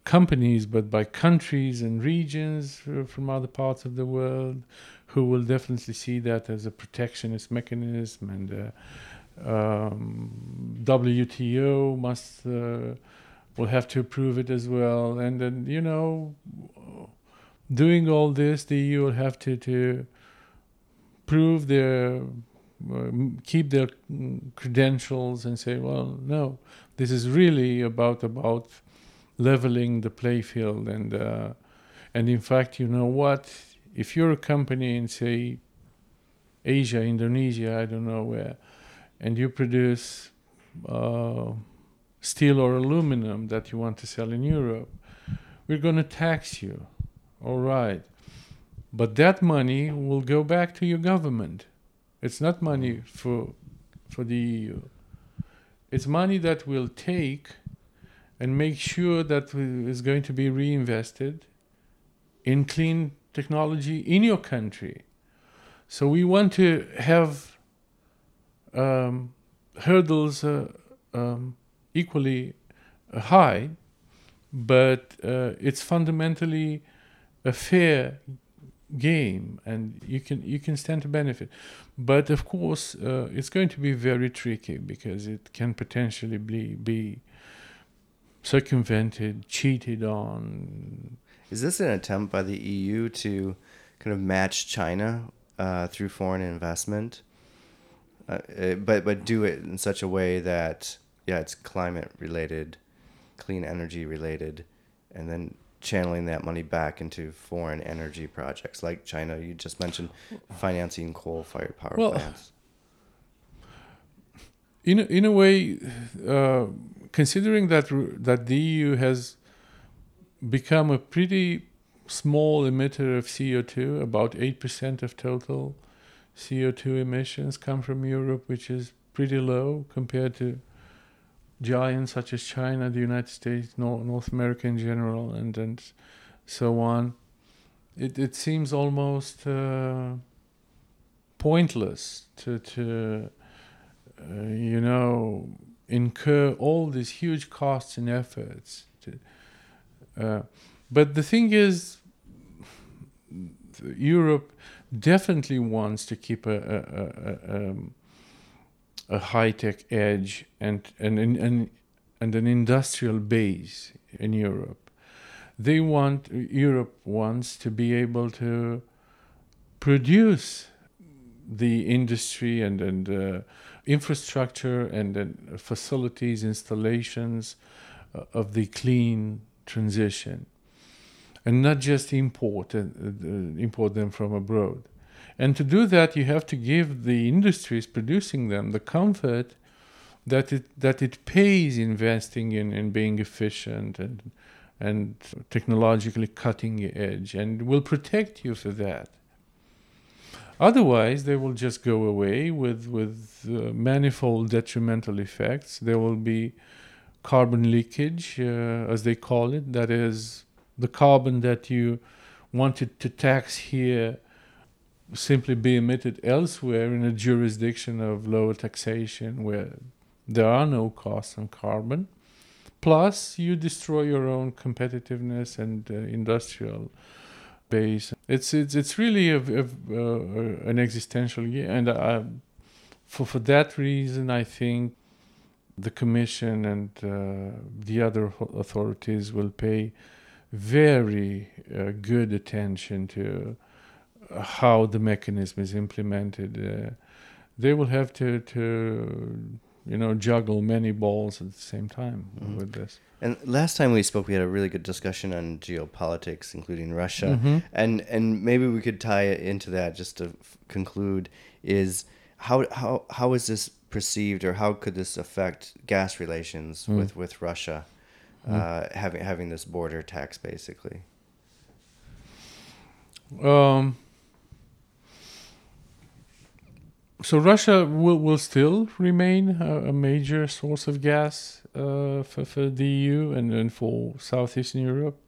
companies, but by countries and regions from other parts of the world, who will definitely see that as a protectionist mechanism, and uh, um, WTO must uh, will have to approve it as well. And then, you know, doing all this, the EU will have to, to prove their, uh, keep their credentials and say, well, no, this is really about, about leveling the playfield. And, uh, and in fact, you know what? If you're a company in, say, Asia, Indonesia, I don't know where, and you produce uh, steel or aluminum that you want to sell in Europe, we're going to tax you. All right. But that money will go back to your government. It's not money for, for the EU. It's money that we'll take and make sure that is going to be reinvested in clean technology in your country. So we want to have um, hurdles uh, um, equally uh, high, but uh, it's fundamentally a fair game, and you can you can stand to benefit. But of course, uh, it's going to be very tricky because it can potentially be be circumvented, cheated on. Is this an attempt by the EU to kind of match China uh, through foreign investment? Uh, but but do it in such a way that yeah, it's climate related, clean energy related, and then channeling that money back into foreign energy projects like China. You just mentioned financing coal fired power well, plants. In a, in a way, uh, considering that that the EU has become a pretty small emitter of CO2, about eight percent of total CO2 emissions come from Europe, which is pretty low compared to giants such as China, the United States, North, North America in general, and and so on, it it seems almost uh, pointless to to uh, you know incur all these huge costs and efforts. To, uh, but the thing is, Europe definitely wants to keep a a, a, a, um, a high tech edge and and, and and an industrial base in Europe. They want Europe wants to be able to produce the industry and and uh, infrastructure and, and facilities installations uh, of the clean transition and not just import uh, uh, import them from abroad. And to do that, you have to give the industries producing them the comfort that it that it pays investing in, in being efficient and and technologically cutting edge and will protect you for that. Otherwise, they will just go away with with uh, manifold detrimental effects. There will be carbon leakage, uh, as they call it. That is, the carbon that you wanted to tax here simply be emitted elsewhere in a jurisdiction of lower taxation where there are no costs on carbon. Plus, you destroy your own competitiveness and uh, industrial base. It's it's it's really a, a, uh, an existential year, and I, for for that reason, I think the commission and uh, the other authorities will pay very uh, good attention to how the mechanism is implemented. Uh, they will have to to you know juggle many balls at the same time mm-hmm. with this. And last time we spoke, we had a really good discussion on geopolitics, including Russia, mm-hmm. and and maybe we could tie it into that just to f- conclude. Is how how how is this perceived, or how could this affect gas relations mm. with with Russia, mm. uh, having having this border tax basically? Um, so Russia will, will still remain a, a major source of gas uh, for, for the EU and, and for Southeastern Europe.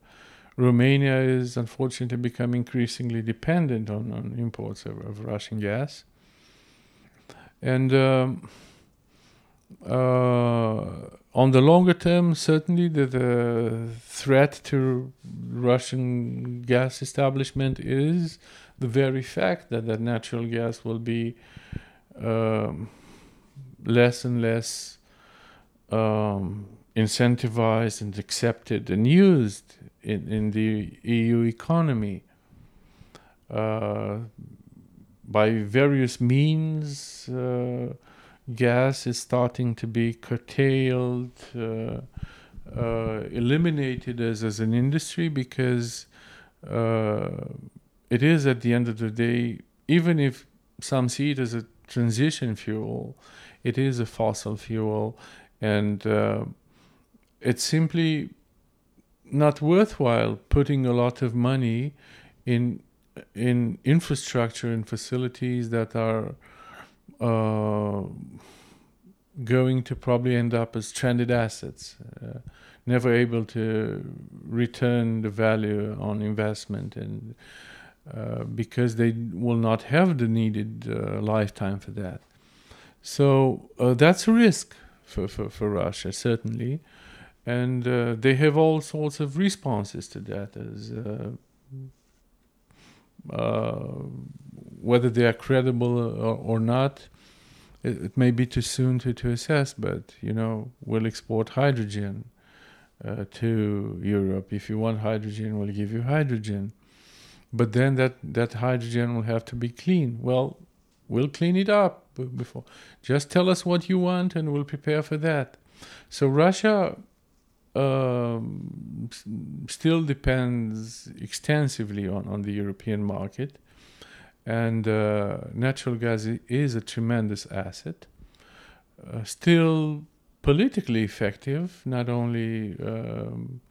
Romania is unfortunately become increasingly dependent on, on imports of, of Russian gas. And um, uh, on the longer term, certainly the, the threat to Russian gas establishment is the very fact that that natural gas will be um, less and less um, incentivized and accepted and used in, in the EU economy uh, by various means. Uh, gas is starting to be curtailed, uh, uh eliminated as, as an industry because uh, it is at the end of the day, even if some see it as a transition fuel, it is a fossil fuel, and uh, it's simply not worthwhile putting a lot of money in in infrastructure and facilities that are uh, going to probably end up as stranded assets, uh, never able to return the value on investment and uh, because they will not have the needed uh, lifetime for that. So uh, that's a risk for, for, for Russia, certainly. And uh, they have all sorts of responses to that, as whether they are credible or, or not. It, may be too soon to, to assess, but you know, we'll export hydrogen uh, to Europe. If you want hydrogen, we'll give you hydrogen. But then that, that hydrogen will have to be clean. Well, we'll clean it up before. Just tell us what you want and we'll prepare for that. So Russia um, still depends extensively on, on the European market. And uh, natural gas is a tremendous asset. Uh, still politically effective, not only um,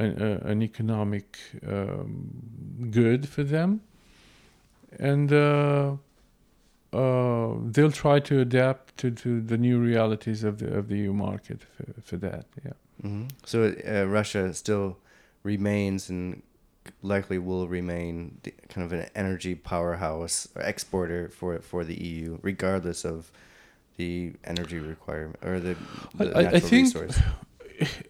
an, an economic um, good for them. And uh, uh, they'll try to adapt to, to the new realities of the of the EU market for, for that. Yeah. Mm-hmm. So uh, Russia still remains and likely will remain the, kind of an energy powerhouse or exporter for for the EU, regardless of the energy requirement or the, the I, natural I think, resource.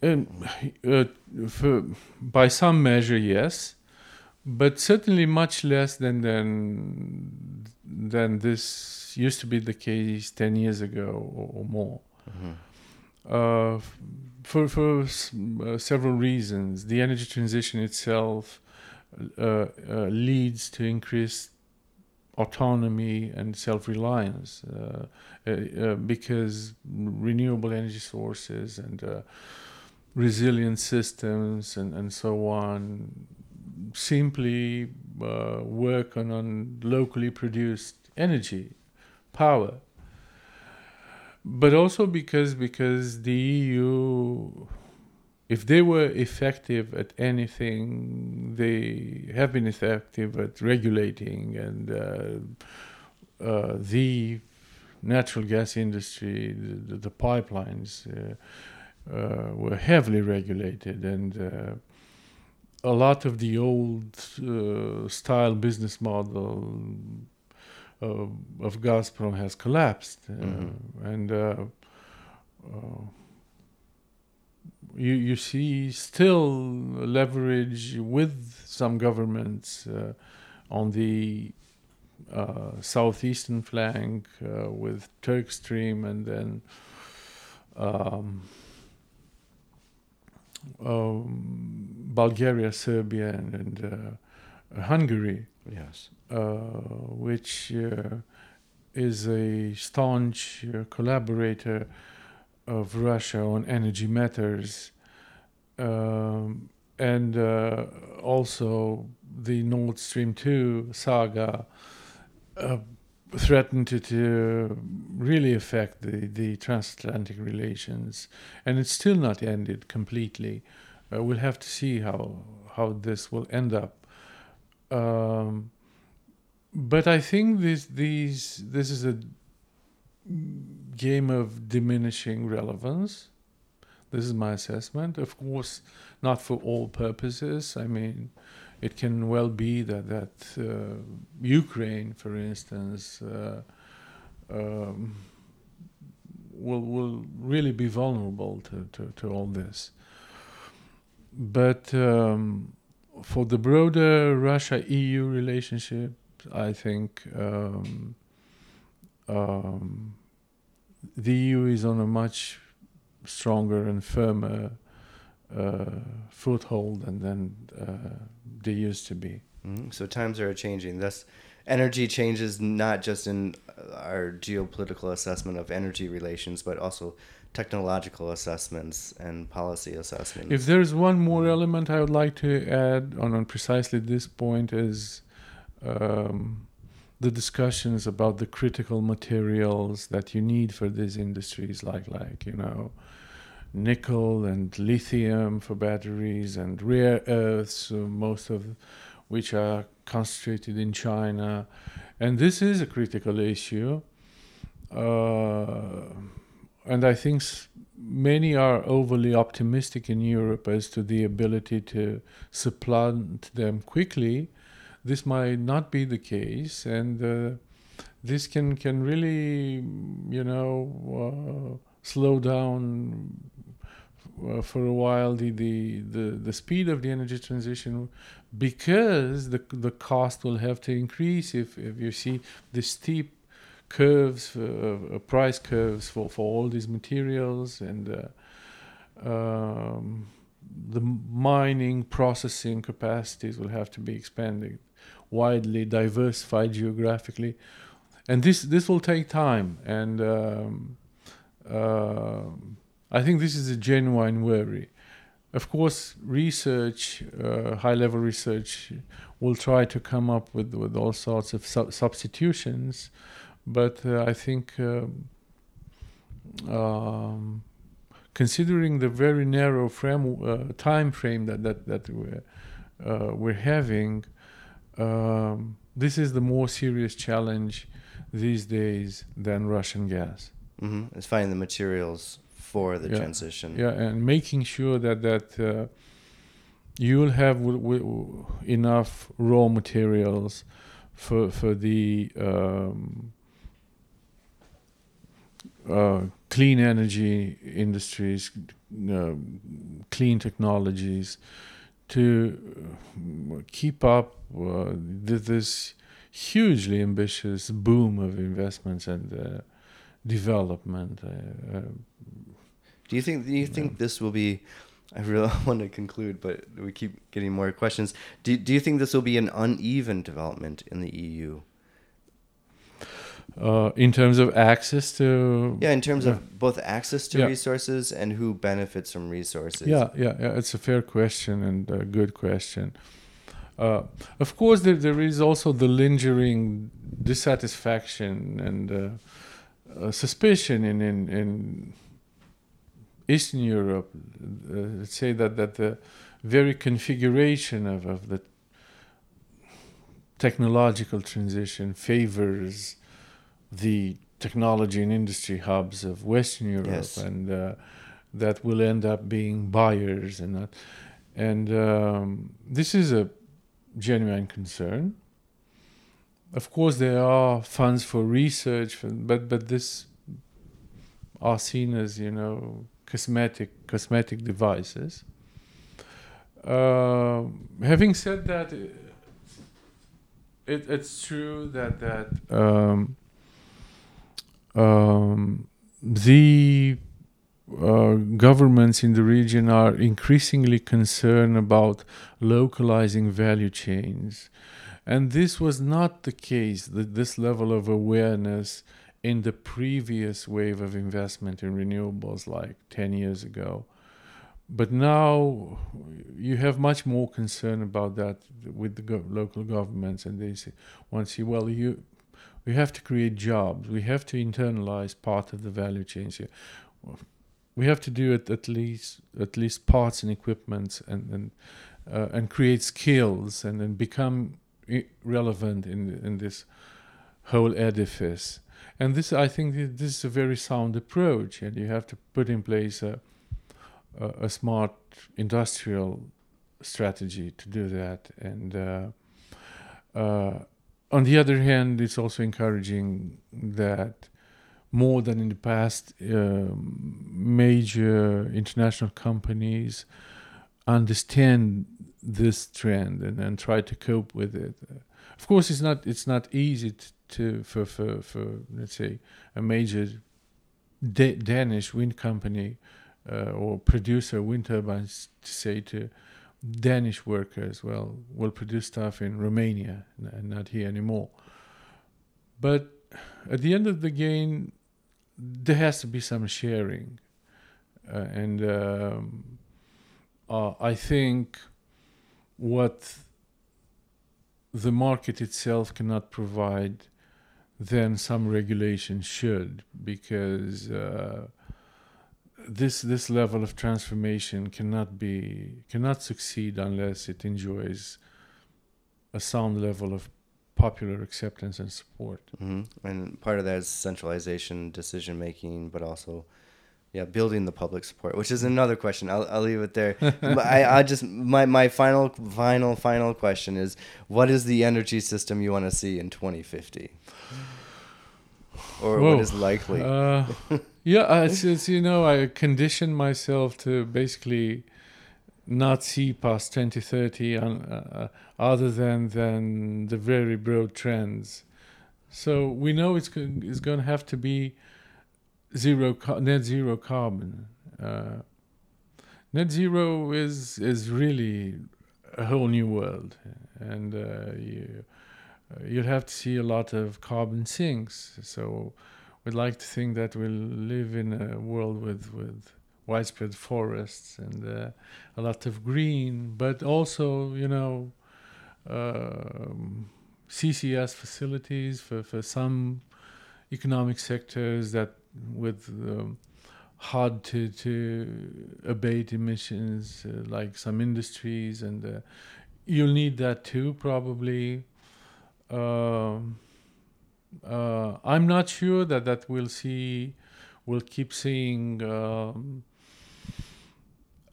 Uh, for, by some measure, yes, but certainly much less than than than this used to be the case ten years ago or, or more. Mhm. Uh, for for uh, several reasons, the energy transition itself uh, uh, leads to increased autonomy and self-reliance uh, uh, uh, because renewable energy sources and resilient systems and, and so on simply uh, work on, on locally produced energy power. But also because because the EU if they were effective at anything they have been effective at regulating and uh, uh, the natural gas industry the, the pipelines uh, uh, were heavily regulated and uh, a lot of the old uh, style business model of Gazprom has collapsed, uh, Mhm. and uh, uh, you you see still leverage with some governments uh, on the uh, southeastern flank uh, with Turk Stream and then. Um, um, Bulgaria, Serbia, and, and uh, Hungary, Yes. uh, which uh, is a staunch uh, collaborator of Russia on energy matters, um, and uh, also the Nord Stream 2 saga uh, threatened to, to really affect the, the transatlantic relations, and it's still not ended completely. Uh, we'll have to see how how this will end up. Um, but I think this these this is a game of diminishing relevance. This is my assessment. Of course, not for all purposes. I mean, it can well be that that uh, Ukraine, for instance, uh, um, will will really be vulnerable to, to, to all this. But um, for the broader Russia-EU relationship, I think um, um, the EU is on a much stronger and firmer uh, foothold than, than uh, they used to be. Mhm. So times are changing. Thus, energy changes not just in uh, our geopolitical assessment of energy relations, but also technological assessments and policy assessments. If there's one more element I would like to add on, on precisely this point is um, the discussions about the critical materials that you need for these industries, like like you know, nickel and lithium for batteries and rare earths, uh, most of which are concentrated in China, and this is a critical issue. Uh, and I think many are overly optimistic in Europe as to the ability to supplant them quickly. This might not be the case, and uh, this can can really, you know, uh, slow down uh, for a while the, the the the speed of the energy transition, because the the cost will have to increase if if you see the steep curves, uh, price curves for, for all these materials, and uh, um, the mining processing capacities will have to be expanded widely, diversified geographically, and this this will take time. And um, uh, I think this is a genuine worry. Of course, research, uh, high-level research, will try to come up with, with all sorts of sub- substitutions but uh, I think um, um, considering the very narrow frame uh, time frame that that that we're uh, we're having, um, this is the more serious challenge these days than Russian gas. Mm-hmm. It's finding the materials for the Yeah. transition. Yeah, and making sure that that uh, you'll have w- w- enough raw materials for for the um, uh, clean energy industries, uh, clean technologies, to uh, keep up uh, this hugely ambitious boom of investments and uh, development. Uh, uh, Do you think? Do you think this will be? I really want to conclude, but we keep getting more questions. Do Do you think this will be an uneven development in the EU? Uh, in terms of access to Yeah, in terms Yeah. of both access to Yeah. resources and who benefits from resources. yeah yeah yeah it's a fair question and a good question uh, of course there, there is also the lingering dissatisfaction and uh, uh, suspicion in, in, in Eastern Europe uh, let's say that, that the very configuration of, of the technological transition favors the technology and industry hubs of Western Europe, Yes. and uh, that will end up being buyers and not. And um, this is a genuine concern. Of course, there are funds for research, but but this are seen as you know cosmetic cosmetic devices. Uh, having said that, it, it's true that that um, um, the uh, governments in the region are increasingly concerned about localizing value chains. And this was not the case, that this level of awareness in the previous wave of investment in renewables, like 10 years ago. But now you have much more concern about that with the go- local governments, and they say, to see, well, you, we have to create jobs. We have to internalize part of the value chains here. We have to do it at least at least parts and equipment and and uh, and create skills and then become relevant in in this whole edifice. And this, I think, this is a very sound approach, and you have to put in place a a, a smart industrial strategy to do that. And uh, uh, on the other hand, it's also encouraging that more than in the past, um, major international companies understand this trend and, and try to cope with it. Of course, it's not it's not easy to for for, for let's say a major da- Danish wind company uh, or producer wind turbines to say to Danish workers, well, we'll produce stuff in Romania and not here anymore. But at the end of the game, there has to be some sharing, uh, and um, uh, I think what the market itself cannot provide, then some regulation should, because uh, this this level of transformation cannot be cannot succeed unless it enjoys a sound level of popular acceptance and support. hmm And part of that is centralization, decision making, but also, yeah, building the public support, which is another question. I'll, I'll leave it there. I, I just my my final final final question is, what is the energy system you want to see in 2050, or Whoa. what is likely? Uh, yeah, it's you know I conditioned myself to basically not see past 2030 on, uh, other than than the very broad trends. So we know it's it's going to have to be zero net zero carbon. Uh, net zero is is really a whole new world, and uh, you uh, you'll have to see a lot of carbon sinks. So we'd like to think that we'll live in a world with with widespread forests and uh, a lot of green, but also you know um, CCS facilities for for some economic sectors that with um, hard to to abate emissions uh, like some industries and uh, you'll need that too probably. Um, Uh, I'm not sure that that we'll see, we'll keep seeing um,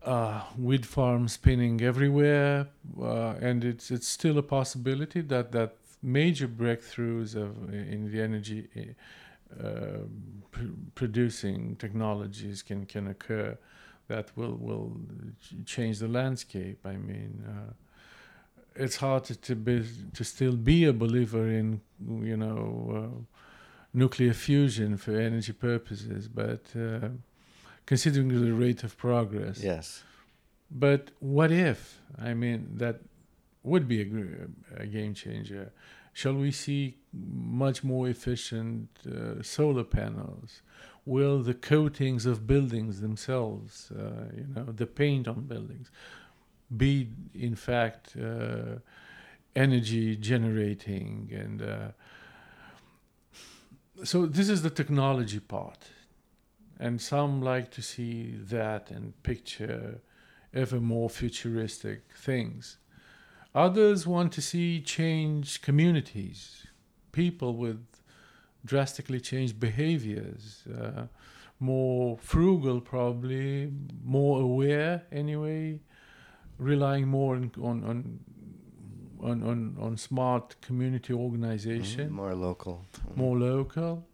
uh, wind farms spinning everywhere, uh, and it's it's still a possibility that that major breakthroughs of in the energy uh, pr- producing technologies can can occur that will will change the landscape. I mean, uh, it's hard to to, be, to still be a believer in you know uh, nuclear fusion for energy purposes, but uh, considering the rate of progress, Yes. but what if? I mean, that would be a, a game changer. Shall we see much more efficient uh, solar panels? Will the coatings of buildings themselves, uh, you know, the paint on buildings, be in fact uh, energy generating? And uh, so this is the technology part. And some like to see that and picture ever more futuristic things. Others want to see change communities, people with drastically changed behaviors, uh, more frugal, probably, more aware anyway, relying more on, on, on on, on, on smart community organization, Mhm, More local. more local.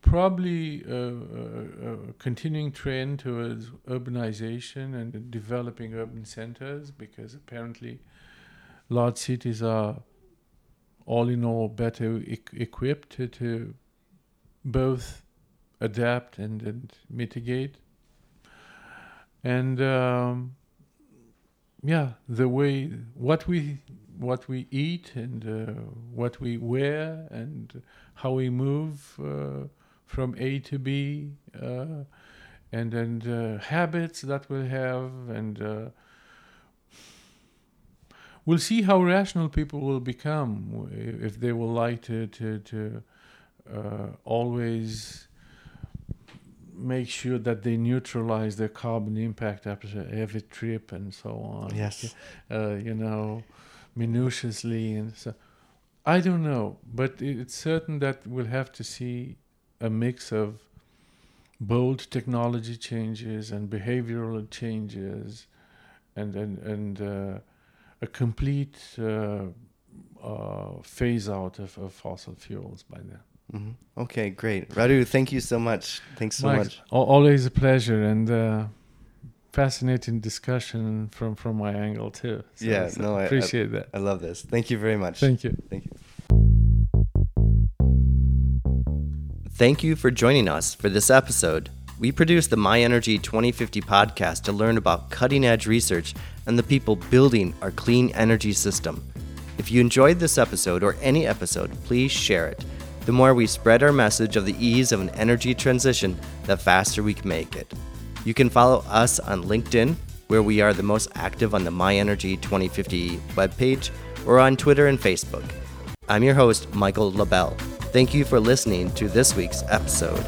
Probably a, a, a continuing trend towards urbanization and developing urban centers because apparently large cities are all in all better e- equipped to, to both adapt and, and mitigate. And um, yeah, the way what we what we eat and uh, what we wear and how we move uh, from A to B, uh, and and uh, habits that we'll have, and uh, we'll see how rational people will become if they will like to to to uh, always make sure that they neutralize their carbon impact after every trip and so on Yes. uh, you know, minutiously and so. I don't know, but it's certain that we'll have to see a mix of bold technology changes and behavioral changes, and and and uh, a complete uh, uh, phase out of, of fossil fuels by then. Mhm. Okay, great. Radu, thank you so much. Thanks so Mike, much. always a pleasure and uh, fascinating discussion from from my angle too. So- Yeah, so no, I- I- appreciate that. I love this. Thank you very much. Thank you. Thank you. Thank you for joining us for this episode. We produce the My Energy 2050 podcast to learn about cutting edge research and the people building our clean energy system. If you enjoyed this episode or any episode, please share it. The more we spread our message of the ease of an energy transition, the faster we can make it. You can follow us on LinkedIn, where we are the most active on the My Energy 2050 webpage, or on Twitter and Facebook. I'm your host, Michael LaBelle. Thank you for listening to this week's episode.